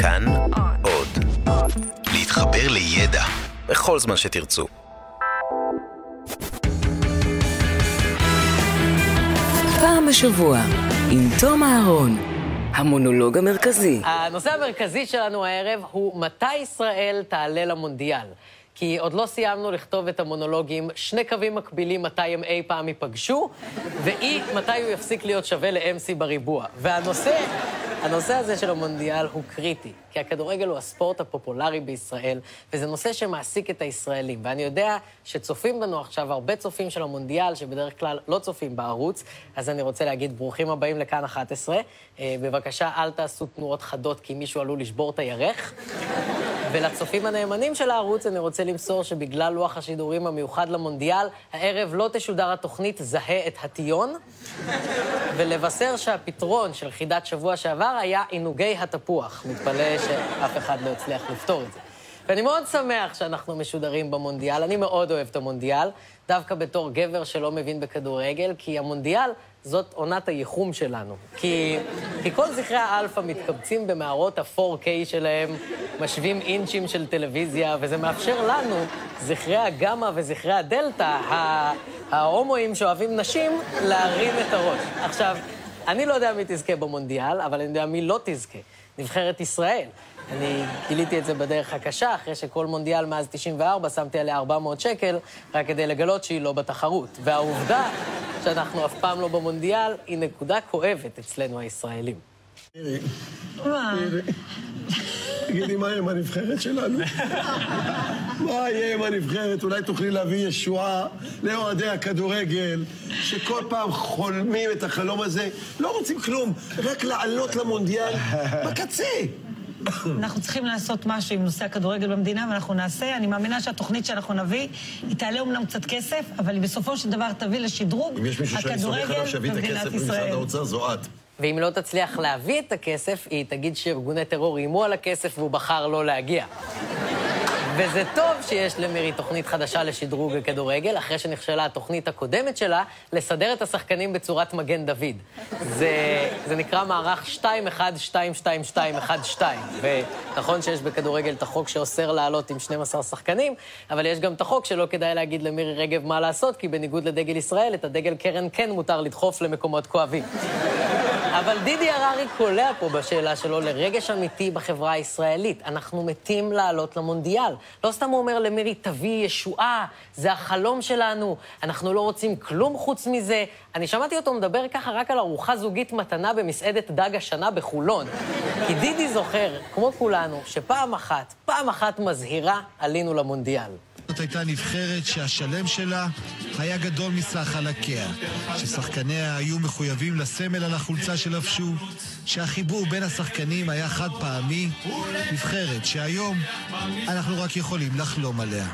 כאן עוד. להתחבר לידע בכל זמן שתרצו. פעם בשבוע, עם תום אהרון, המונולוג המרכזי. הנושא המרכזי שלנו הערב הוא מתי ישראל תעלה למונדיאל. כי עוד לא סיימנו לכתוב את המונולוגים, שני קווים מקבילים מתי הם אי פעם ייפגשו, ואי מתי הוא יפסיק להיות שווה ל-MC בריבוע. והנושא, הנושא הזה של המונדיאל הוא קריטי, כי הכדורגל הוא הספורט הפופולרי בישראל, וזה נושא שמעסיק את הישראלים. ואני יודע שצופים בנו עכשיו הרבה צופים של המונדיאל, שבדרך כלל לא צופים בערוץ, אז אני רוצה להגיד ברוכים הבאים לכאן 11. אה, בבקשה, אל תעשו תנועות חדות, כי מישהו עלול לשבור את הירך. ולצופים הנאמנים של הערוץ אני רוצה למסור שבגלל לוח השידורים המיוחד למונדיאל, הערב לא תשודר התוכנית זהה את הטיון, ולבשר שהפתרון של חידת שבוע שעבר היה עינוגי התפוח. מתפלא שאף אחד לא הצליח לפתור את זה. ואני מאוד שמח שאנחנו משודרים במונדיאל, אני מאוד אוהב את המונדיאל, דווקא בתור גבר שלא מבין בכדורגל, כי המונדיאל זאת עונת הייחום שלנו. כי, כי כל זכרי האלפא מתקבצים במערות ה-4K שלהם, משווים אינצ'ים של טלוויזיה, וזה מאפשר לנו, זכרי הגמא וזכרי הדלתא, ההומואים שאוהבים נשים, להרים את הראש. עכשיו, אני לא יודע מי תזכה במונדיאל, אבל אני יודע מי לא תזכה. נבחרת ישראל. אני גיליתי את זה בדרך הקשה, אחרי שכל מונדיאל מאז 94 שמתי עליה 400 שקל, רק כדי לגלות שהיא לא בתחרות. והעובדה שאנחנו אף פעם לא במונדיאל היא נקודה כואבת אצלנו הישראלים. תגידי, מה יהיה עם הנבחרת שלנו? מה יהיה עם הנבחרת? אולי תוכלי להביא ישועה לאוהדי הכדורגל, שכל פעם חולמים את החלום הזה, לא רוצים כלום, רק לעלות למונדיאל בקצה. אנחנו צריכים לעשות משהו עם נושא הכדורגל במדינה, ואנחנו נעשה. אני מאמינה שהתוכנית שאנחנו נביא, היא תעלה אומנם קצת כסף, אבל היא בסופו של דבר תביא לשדרוג אם יש מישהו שאני סומך הכדורגל עליו שיביא את במדינת הכסף ממשרד ישראל. האוצר, זו את. ואם לא תצליח להביא את הכסף, היא תגיד שארגוני טרור איימו על הכסף והוא בחר לא להגיע. וזה טוב שיש למירי תוכנית חדשה לשדרוג הכדורגל, אחרי שנכשלה התוכנית הקודמת שלה, לסדר את השחקנים בצורת מגן דוד. זה, זה נקרא מערך 2-1-2-2-2-1-2. ונכון שיש בכדורגל את החוק שאוסר לעלות עם 12 שחקנים, אבל יש גם את החוק שלא כדאי להגיד למירי רגב מה לעשות, כי בניגוד לדגל ישראל, את הדגל קרן כן מותר לדחוף למקומות כואבים. אבל דידי הררי קולע פה בשאלה שלו לרגש אמיתי בחברה הישראלית. אנחנו מתים לעלות למונדיאל. לא סתם הוא אומר למירי, תביאי ישועה, זה החלום שלנו, אנחנו לא רוצים כלום חוץ מזה. אני שמעתי אותו מדבר ככה רק על ארוחה זוגית מתנה במסעדת דג השנה בחולון. כי דידי זוכר, כמו כולנו, שפעם אחת, פעם אחת מזהירה, עלינו למונדיאל. זאת הייתה נבחרת שהשלם שלה היה גדול מסך חלקיה, ששחקניה היו מחויבים לסמל על החולצה שלבשו, שהחיבור בין השחקנים היה חד פעמי, נבחרת שהיום אנחנו רק יכולים לחלום עליה.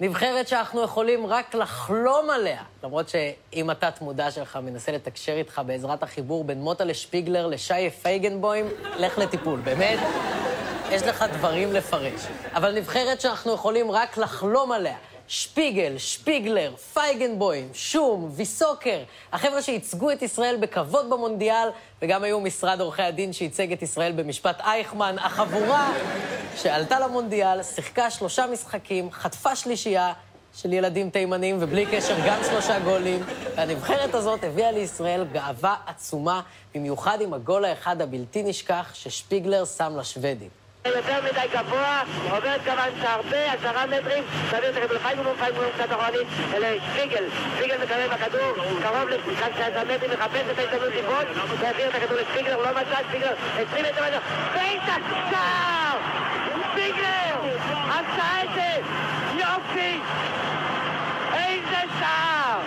נבחרת שאנחנו יכולים רק לחלום עליה. למרות שאם התת-מודע שלך מנסה לתקשר איתך בעזרת החיבור בין מוטה שפיגלר לשי פייגנבוים, לך לטיפול, באמת. יש לך דברים לפרש. אבל נבחרת שאנחנו יכולים רק לחלום עליה. שפיגל, שפיגלר, פייגנבוים, שום, ויסוקר, החבר'ה שייצגו את ישראל בכבוד במונדיאל, וגם היו משרד עורכי הדין שייצג את ישראל במשפט אייכמן, החבורה שעלתה למונדיאל, שיחקה שלושה משחקים, חטפה שלישייה של ילדים תימנים, ובלי קשר גם שלושה גולים. והנבחרת הזאת הביאה לישראל גאווה עצומה, במיוחד עם הגול האחד הבלתי נשכח ששפיגלר שם לשוודים. יותר מדי גבוה, עוברת כמובן שהרבה, עשרה מטרים, תעביר את הכדור לפייגלום, פייגלום קצת אחורנית, לשפיגל, שפיגל מקבל בכדור, קרוב לעשרה מטרים, מחפש את ההזדמנות לבעוט, תעביר את הכדור לשפיגלר, הוא לא מצא, שפיגלר, 20 מטר ואיתן שער! שפיגלר! עשה את זה! יופי! איזה שער!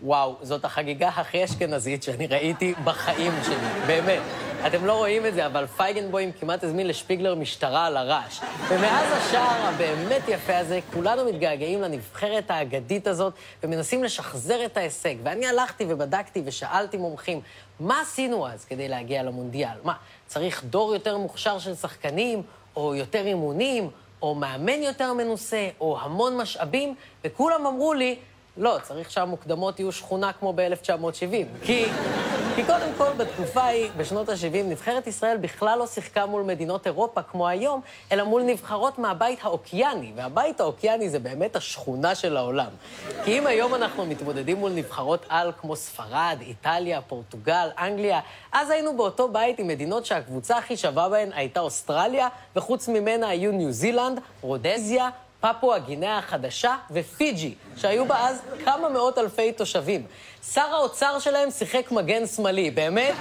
וואו, זאת החגיגה הכי אשכנזית שאני ראיתי בחיים שלי, באמת. אתם לא רואים את זה, אבל פייגנבוים כמעט הזמין לשפיגלר משטרה על הרעש. ומאז השער הבאמת יפה הזה, כולנו מתגעגעים לנבחרת האגדית הזאת, ומנסים לשחזר את ההישג. ואני הלכתי ובדקתי ושאלתי מומחים, מה עשינו אז כדי להגיע למונדיאל? מה, צריך דור יותר מוכשר של שחקנים, או יותר אימונים, או מאמן יותר מנוסה, או המון משאבים? וכולם אמרו לי, לא, צריך שהמוקדמות יהיו שכונה כמו ב-1970. כי כי קודם כל, בתקופה ההיא, בשנות ה-70, נבחרת ישראל בכלל לא שיחקה מול מדינות אירופה כמו היום, אלא מול נבחרות מהבית האוקייני, והבית האוקייני זה באמת השכונה של העולם. כי אם היום אנחנו מתמודדים מול נבחרות על כמו ספרד, איטליה, פורטוגל, אנגליה, אז היינו באותו בית עם מדינות שהקבוצה הכי שווה בהן הייתה אוסטרליה, וחוץ ממנה היו ניו זילנד, רודזיה, פפואה גינאה החדשה ופיג'י, שהיו בה אז כמה מאות אלפי תושבים. שר האוצר שלהם שיחק מגן שמאלי, באמת?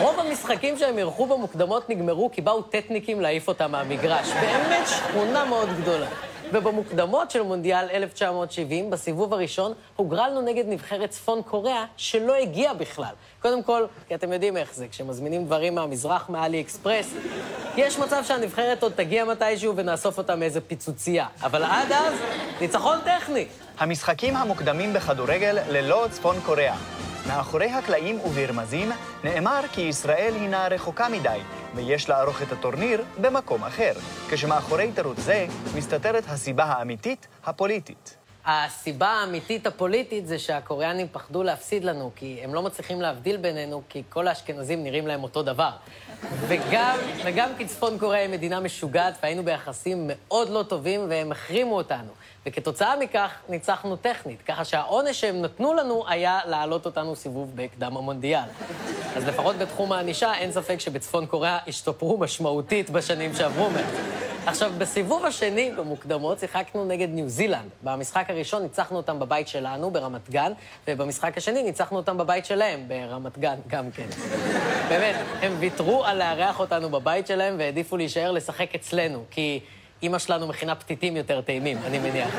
רוב המשחקים שהם אירחו במוקדמות נגמרו כי באו טטניקים להעיף אותם מהמגרש. באמת שכונה מאוד גדולה. ובמוקדמות של מונדיאל 1970, בסיבוב הראשון, הוגרלנו נגד נבחרת צפון קוריאה, שלא הגיעה בכלל. קודם כל, כי אתם יודעים איך זה, כשמזמינים דברים מהמזרח, מאלי אקספרס, יש מצב שהנבחרת עוד תגיע מתישהו ונאסוף אותה מאיזה פיצוצייה. אבל עד אז, ניצחון טכני. המשחקים המוקדמים בכדורגל ללא צפון קוריאה. מאחורי הקלעים וברמזים נאמר כי ישראל הינה רחוקה מדי, ויש לערוך את הטורניר במקום אחר, כשמאחורי תירוץ זה מסתתרת הסיבה האמיתית הפוליטית. הסיבה האמיתית הפוליטית זה שהקוריאנים פחדו להפסיד לנו, כי הם לא מצליחים להבדיל בינינו, כי כל האשכנזים נראים להם אותו דבר. וגם, וגם כי צפון קוריאה היא מדינה משוגעת, והיינו ביחסים מאוד לא טובים, והם החרימו אותנו. וכתוצאה מכך ניצחנו טכנית, ככה שהעונש שהם נתנו לנו היה להעלות אותנו סיבוב בקדם המונדיאל. אז לפחות בתחום הענישה, אין ספק שבצפון קוריאה השתפרו משמעותית בשנים שעברו מהם. עכשיו, בסיבוב השני, במוקדמות, שיחקנו נגד ניו זילנד. במשחק הראשון ניצחנו אותם בבית שלנו, ברמת גן, ובמשחק השני ניצחנו אותם בבית שלהם, ברמת גן, גם כן. באמת, הם ויתרו על לארח אותנו בבית שלהם והעדיפו להישאר לשחק אצלנו, כי... אימא שלנו מכינה פתיתים יותר טעימים, אני מניח.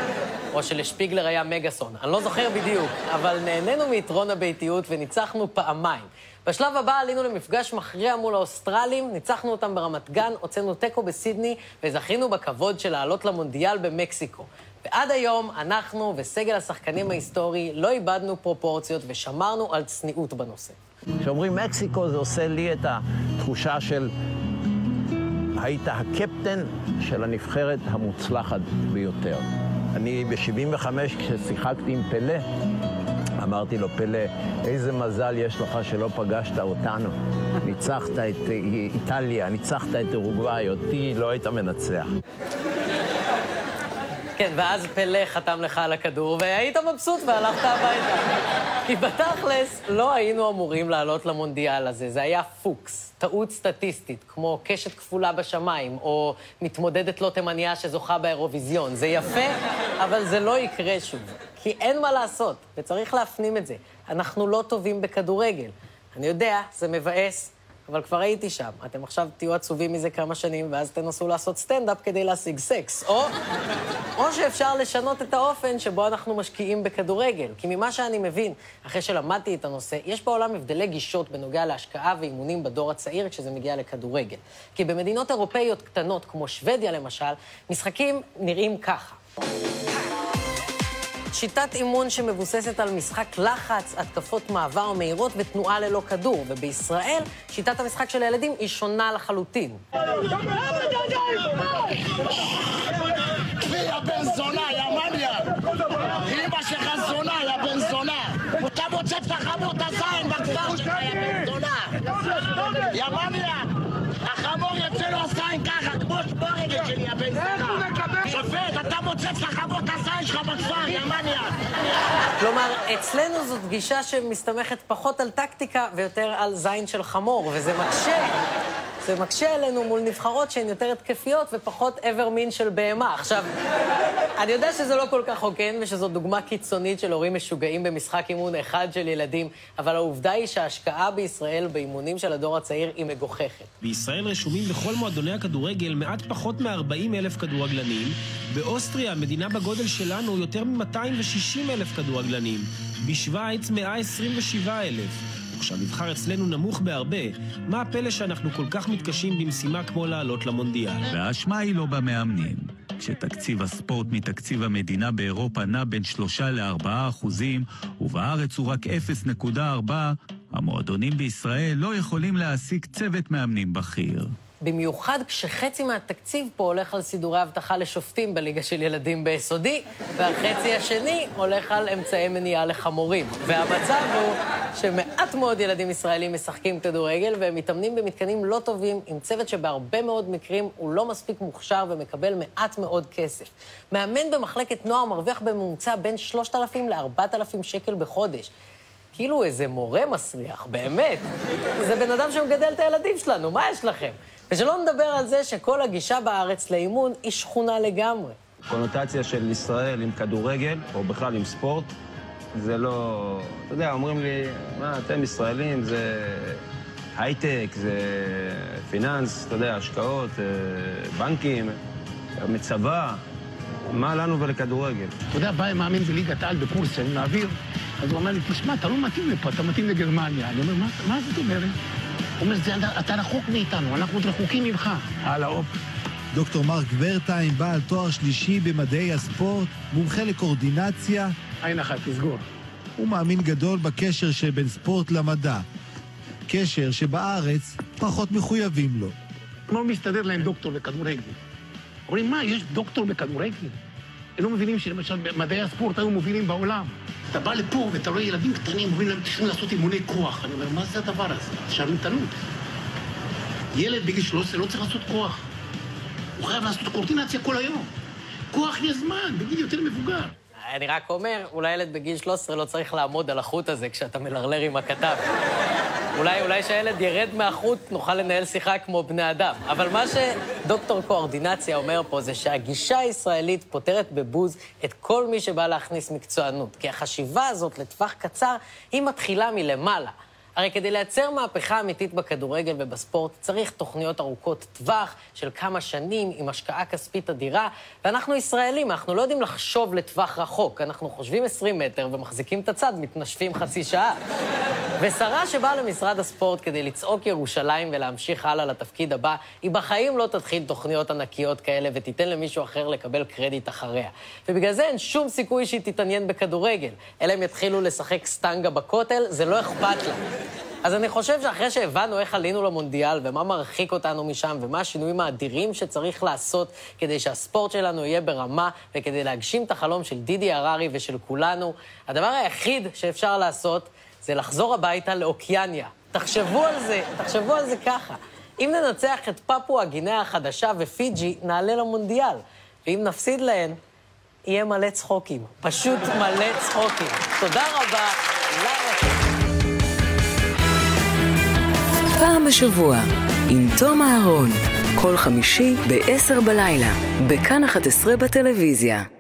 או שלשפיגלר היה מגאסון. אני לא זוכר בדיוק, אבל נהנינו מיתרון הביתיות וניצחנו פעמיים. בשלב הבא עלינו למפגש מכריע מול האוסטרלים, ניצחנו אותם ברמת גן, הוצאנו תיקו בסידני, וזכינו בכבוד של לעלות למונדיאל במקסיקו. ועד היום, אנחנו וסגל השחקנים ההיסטורי לא איבדנו פרופורציות ושמרנו על צניעות בנושא. כשאומרים מקסיקו, זה עושה לי את התחושה של היית הקפטן של הנבחרת המוצלחת ביותר. אני ב-75, כששיחקתי עם פלא, אמרתי לו, פלא, איזה מזל יש לך שלא פגשת אותנו. ניצחת את איטליה, ניצחת את אורוגוואי, אותי לא היית מנצח. כן, ואז פלא חתם לך על הכדור, והיית מבסוט והלכת הביתה. כי בתכלס לא היינו אמורים לעלות למונדיאל הזה, זה היה פוקס, טעות סטטיסטית, כמו קשת כפולה בשמיים, או מתמודדת לא תימניה שזוכה באירוויזיון. זה יפה, אבל זה לא יקרה שוב. כי אין מה לעשות, וצריך להפנים את זה. אנחנו לא טובים בכדורגל. אני יודע, זה מבאס, אבל כבר הייתי שם. אתם עכשיו תהיו עצובים מזה כמה שנים, ואז תנסו לעשות סטנדאפ כדי להשיג סקס. או, או שאפשר לשנות את האופן שבו אנחנו משקיעים בכדורגל. כי ממה שאני מבין, אחרי שלמדתי את הנושא, יש בעולם הבדלי גישות בנוגע להשקעה ואימונים בדור הצעיר כשזה מגיע לכדורגל. כי במדינות אירופאיות קטנות, כמו שוודיה למשל, משחקים נראים ככה. שיטת אימון שמבוססת על משחק לחץ, התקפות מעבר מהירות ותנועה ללא כדור, ובישראל שיטת המשחק של הילדים היא שונה לחלוטין. יא בן זונה, יא מניאק! אמא שלך זונה, יא בן זונה! אתה מוצא את החמור את הזין בכפר שלך, יא בן זונה! יא מניאק! החמור יוצא לו הזין ככה, כמו שמורגת שלי, יא בן זונה! שופט, אתה מוצא את הזין שלך בכפר, יא! כלומר, אצלנו זאת גישה שמסתמכת פחות על טקטיקה ויותר על זין של חמור, וזה מקשה. זה מקשה עלינו מול נבחרות שהן יותר התקפיות ופחות איבר מין של בהמה. עכשיו, אני יודע שזה לא כל כך הוגן ושזו דוגמה קיצונית של הורים משוגעים במשחק אימון אחד של ילדים, אבל העובדה היא שההשקעה בישראל באימונים של הדור הצעיר היא מגוחכת. בישראל רשומים בכל מועדוני הכדורגל מעט פחות מ-40 אלף כדורגלנים. באוסטריה, מדינה בגודל שלנו, יותר מ-260 אלף כדורגלנים. בשוויץ, 127 אלף. וכשהמבחר אצלנו נמוך בהרבה, מה הפלא שאנחנו כל כך מתקשים במשימה כמו לעלות למונדיאל? והאשמה היא לא במאמנים. כשתקציב הספורט מתקציב המדינה באירופה נע בין 3 ל-4 אחוזים, ובארץ הוא רק 0.4, המועדונים בישראל לא יכולים להעסיק צוות מאמנים בכיר. במיוחד כשחצי מהתקציב פה הולך על סידורי אבטחה לשופטים בליגה של ילדים ביסודי, והחצי השני הולך על אמצעי מניעה לחמורים. והמצב הוא שמעט מאוד ילדים ישראלים משחקים כדורגל, והם מתאמנים במתקנים לא טובים, עם צוות שבהרבה מאוד מקרים הוא לא מספיק מוכשר ומקבל מעט מאוד כסף. מאמן במחלקת נוער מרוויח בממוצע בין 3,000 ל-4,000 שקל בחודש. כאילו איזה מורה מסריח, באמת. זה בן אדם שמגדל את הילדים שלנו, מה יש לכם? ושלא נדבר על זה שכל הגישה בארץ לאימון היא שכונה לגמרי. קונוטציה של ישראל עם כדורגל, או בכלל עם ספורט, זה לא... אתה יודע, אומרים לי, מה, אתם ישראלים, זה הייטק, זה פיננס, אתה יודע, השקעות, אה, בנקים, מצבא. מה לנו ולכדורגל? אתה יודע, בא מאמין בליגת העל בקורס שאני מעביר, אז הוא אמר לי, תשמע, אתה לא מתאים לפה, אתה מתאים לגרמניה. אני אומר, מה, מה זאת אומרת? הוא אומר, אתה רחוק מאיתנו, אנחנו עוד רחוקים ממך. הלאה, הופ. דוקטור מרק ורטיים, בעל תואר שלישי במדעי הספורט, מומחה לקואורדינציה. עין אחת, תסגור. הוא מאמין גדול בקשר שבין ספורט למדע. קשר שבארץ פחות מחויבים לו. לא מסתדר להם דוקטור לכדורגל. אומרים, מה, יש דוקטור בכדורגל? הם לא מבינים שלמשל מדעי הספורט היו מובילים בעולם. אתה בא לפה ואתה רואה ילדים קטנים, אומרים להם, צריכים לעשות אימוני כוח. אני אומר, מה זה הדבר הזה? שרמטנות. ילד בגיל 13 לא צריך לעשות כוח. הוא חייב לעשות קורטינציה כל היום. כוח יש זמן, בגיל יותר מבוגר. אני רק אומר, אולי ילד בגיל 13 לא צריך לעמוד על החוט הזה כשאתה מלרלר עם הכתב. אולי, אולי שהילד ירד מהחוט, נוכל לנהל שיחה כמו בני אדם. אבל מה שדוקטור קואורדינציה אומר פה זה שהגישה הישראלית פותרת בבוז את כל מי שבא להכניס מקצוענות. כי החשיבה הזאת לטווח קצר, היא מתחילה מלמעלה. הרי כדי לייצר מהפכה אמיתית בכדורגל ובספורט צריך תוכניות ארוכות טווח של כמה שנים עם השקעה כספית אדירה, ואנחנו ישראלים, אנחנו לא יודעים לחשוב לטווח רחוק. אנחנו חושבים 20 מטר ומחזיקים את הצד, מתנשפים חצי שעה. ושרה שבאה למשרד הספורט כדי לצעוק ירושלים ולהמשיך הלאה לתפקיד הבא, היא בחיים לא תתחיל תוכניות ענקיות כאלה ותיתן למישהו אחר לקבל קרדיט אחריה. ובגלל זה אין שום סיכוי שהיא תתעניין בכדורגל. אלא אם יתחילו לשחק סטנגה בכותל, זה לא אכפת לה. אז אני חושב שאחרי שהבנו איך עלינו למונדיאל ומה מרחיק אותנו משם ומה השינויים האדירים שצריך לעשות כדי שהספורט שלנו יהיה ברמה וכדי להגשים את החלום של דידי הררי ושל כולנו, הדבר היחיד שאפשר לעשות זה לחזור הביתה לאוקיאניה. תחשבו על זה, תחשבו על זה ככה. אם ננצח את פפואה גינאה החדשה ופיג'י, נעלה למונדיאל. ואם נפסיד להן, יהיה מלא צחוקים. פשוט מלא צחוקים. תודה רבה. פעם בשבוע, עם תום אהרון, כל חמישי ב-10 בלילה, בכאן 11 בטלוויזיה.